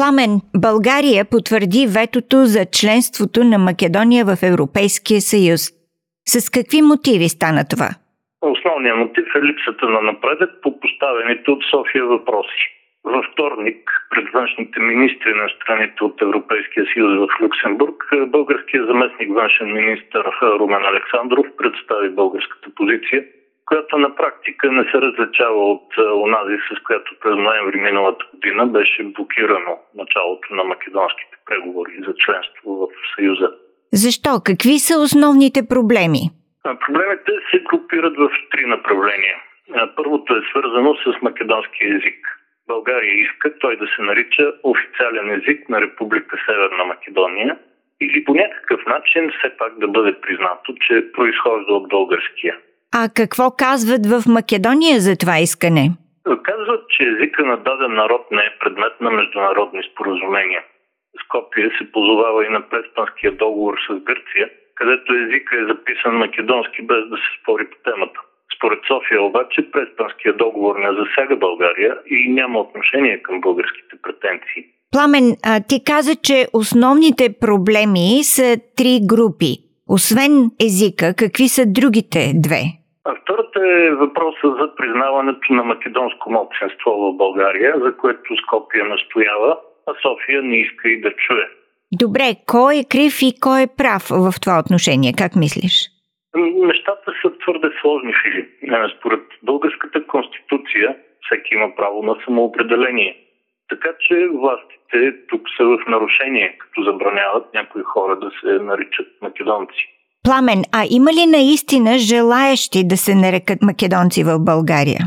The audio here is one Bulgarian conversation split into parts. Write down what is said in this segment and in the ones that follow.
Пламен, България потвърди ветото за членството на Македония в Европейския съюз. С какви мотиви стана това? Основният мотив е липсата на напредък по поставените от София въпроси. Във вторник пред външните министри на страните от Европейския съюз в Люксембург българският заместник външен министр Румен Александров представи българската позиция – която на практика не се различава от онази, с която през ноември миналата година беше блокирано началото на македонските преговори за членство в Съюза. Защо? Какви са основните проблеми? Проблемите се групират в три направления. Първото е свързано с македонски язик. България иска той да се нарича официален език на Република Северна Македония или по някакъв начин все пак да бъде признато, че произхожда от българския. А какво казват в Македония за това искане? Казват, че езика на даден народ не е предмет на международни споразумения. Скопия се позовава и на Преспанския договор с Гърция, където езика е записан македонски без да се спори по темата. Според София обаче Преспанския договор не засяга България и няма отношение към българските претенции. Пламен, а ти каза, че основните проблеми са три групи. Освен езика, какви са другите две? А втората е въпроса за признаването на македонско младсенство в България, за което Скопия настоява, а София не иска и да чуе. Добре, кой е крив и кой е прав в това отношение? Как мислиш? Нещата са твърде сложни, Филип. Според българската конституция всеки има право на самоопределение. Така че властите тук са в нарушение, като забраняват някои хора да се наричат македонци. Пламен, а има ли наистина желаещи да се нарекат македонци в България?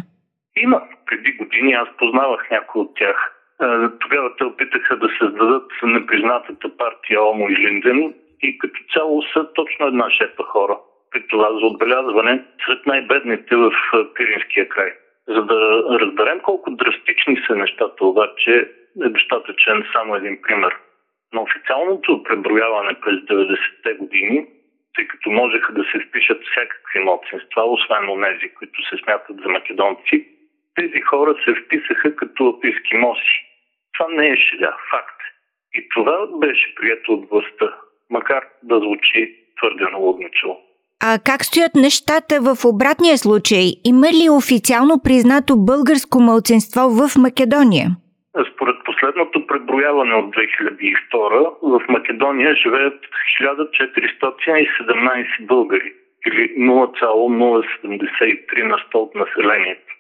Има. Преди години аз познавах някои от тях. Е, тогава те опитаха да създадат непризнатата партия Омо и Линден и като цяло са точно една шепа хора. При това за отбелязване сред най-бедните в е, Пиринския край. За да разберем колко драстични са нещата, обаче е достатъчен само един пример. На официалното преброяване през 90-те години тъй като можеха да се впишат всякакви младсинства, освен онези, които се смятат за македонци, тези хора се вписаха като ескимоси. Това не е шега, факт. И това беше прието от властта, макар да звучи твърде налудничево. А как стоят нещата в обратния случай? Има ли официално признато българско мълцинство в Македония? Последното преброяване от 2002 в Македония живеят 1417 българи или 0,073 на 100 от населението.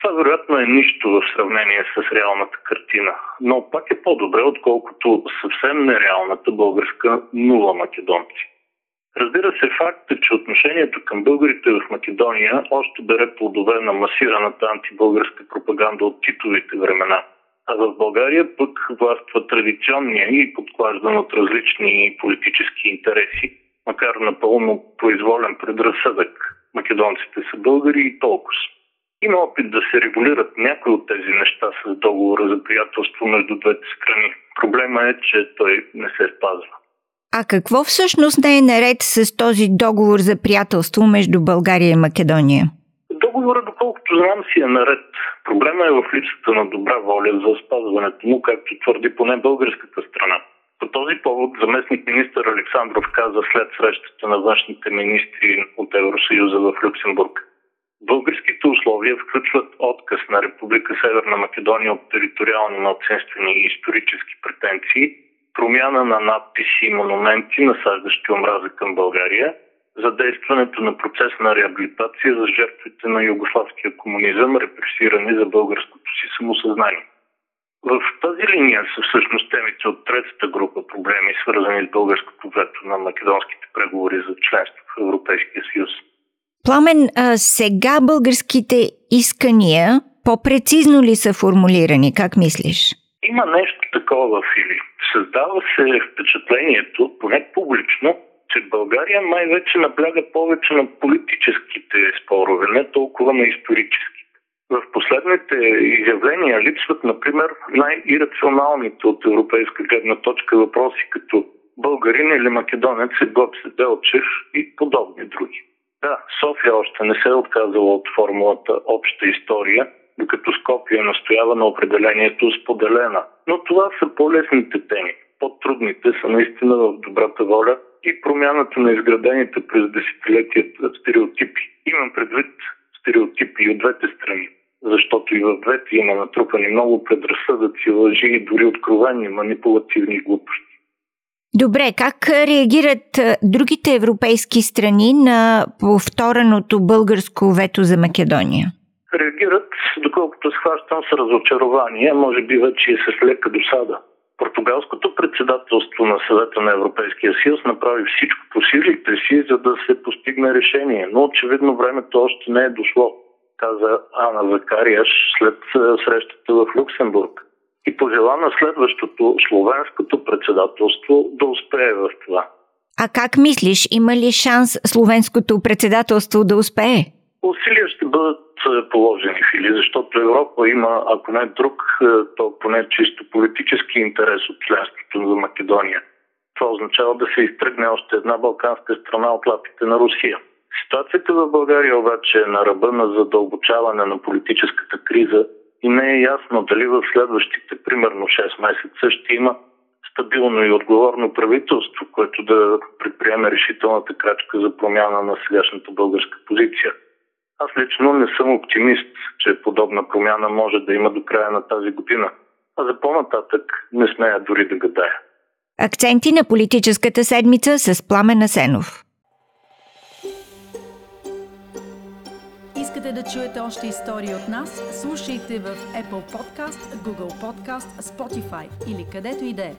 Това вероятно е нищо в сравнение с реалната картина, но пак е по-добре, отколкото съвсем нереалната българска нула македонци. Разбира се, факт е, че отношението към българите в Македония още бере плодове на масираната антибългарска пропаганда от титовите времена – а в България пък властва традиционния и подклаждан от различни политически интереси, макар напълно произволен предразсъдък. Македонците са българи и толкова. Има опит да се регулират някои от тези неща с договора за приятелство между двете страни. Проблема е, че той не се спазва. А какво всъщност не е наред с този договор за приятелство между България и Македония? Доколкото знам, си е наред. Проблема е в липсата на добра воля за спазването му, както твърди поне българската страна. По този повод заместник министър Александров каза след срещата на външните министри от Евросъюза в Люксембург. Българските условия включват отказ на Република Северна Македония от териториални малцинствени и исторически претенции, промяна на надписи и монументи, насаждащи омраза към България – задействането на процес на реабилитация за жертвите на югославския комунизъм, репресирани за българското си самосъзнание. В тази линия са всъщност темите от третата група проблеми, свързани с българското вето на македонските преговори за членство в Европейския съюз. Пламен, а сега българските искания по-прецизно ли са формулирани? Как мислиш? Има нещо такова, Фили. Създава се впечатлението, поне публично, че България май вече набляга повече на политическите спорове, не толкова на исторически. В последните изявления липсват, например, най-ирационалните от европейска гледна точка въпроси, като българин или македонец е Гоце Делчев и подобни други. Да, София още не се е отказала от формулата обща история, докато Скопия настоява на определението споделена. Но това са по-лесните теми. По-трудните са наистина в добрата воля и промяната на изградените през десетилетията стереотипи. Имам предвид стереотипи и от двете страни, защото и в двете има натрупани много предразсъдъци, лъжи и дори откровени манипулативни глупости. Добре, как реагират другите европейски страни на повтореното българско вето за Македония? Реагират, доколкото схващам с разочарование, може би вече и с лека досада. Португалското председателство на съвета на Европейския съюз направи всичко по силите си, за да се постигне решение, но очевидно времето още не е дошло, каза Ана Закариаш след срещата в Люксембург и пожела на следващото словенското председателство да успее в това. А как мислиш, има ли шанс словенското председателство да успее? Усилия ще бъдат положени фили, защото Европа има, ако не друг, е, то поне чисто политически интерес от членството за Македония. Това означава да се изтръгне още една балканска страна от лапите на Русия. Ситуацията в България обаче е на ръба на задълбочаване на политическата криза и не е ясно дали в следващите примерно 6 месеца ще има стабилно и отговорно правителство, което да предприеме решителната крачка за промяна на сегашната българска позиция. Аз лично не съм оптимист, че подобна промяна може да има до края на тази година. А за по-нататък не смея дори да гадая. Акценти на политическата седмица с Пламен Асенов. Искате да чуете още истории от нас? Слушайте в Apple Podcast, Google Podcast, Spotify или където и да е.